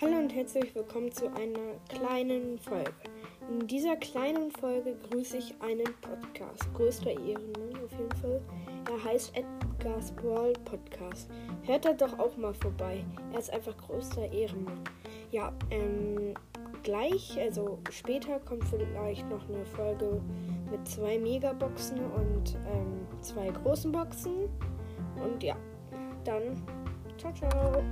Hallo und herzlich willkommen zu einer kleinen Folge. In dieser kleinen Folge grüße ich einen Podcast. Größter Ehrenmann auf jeden Fall. Er heißt Edgar's Brawl Podcast. Hört da doch auch mal vorbei. Er ist einfach größter Ehrenmann. Ja, ähm, gleich, also später kommt vielleicht noch eine Folge mit zwei Megaboxen und ähm, zwei großen Boxen. Und ja, dann ciao, ciao.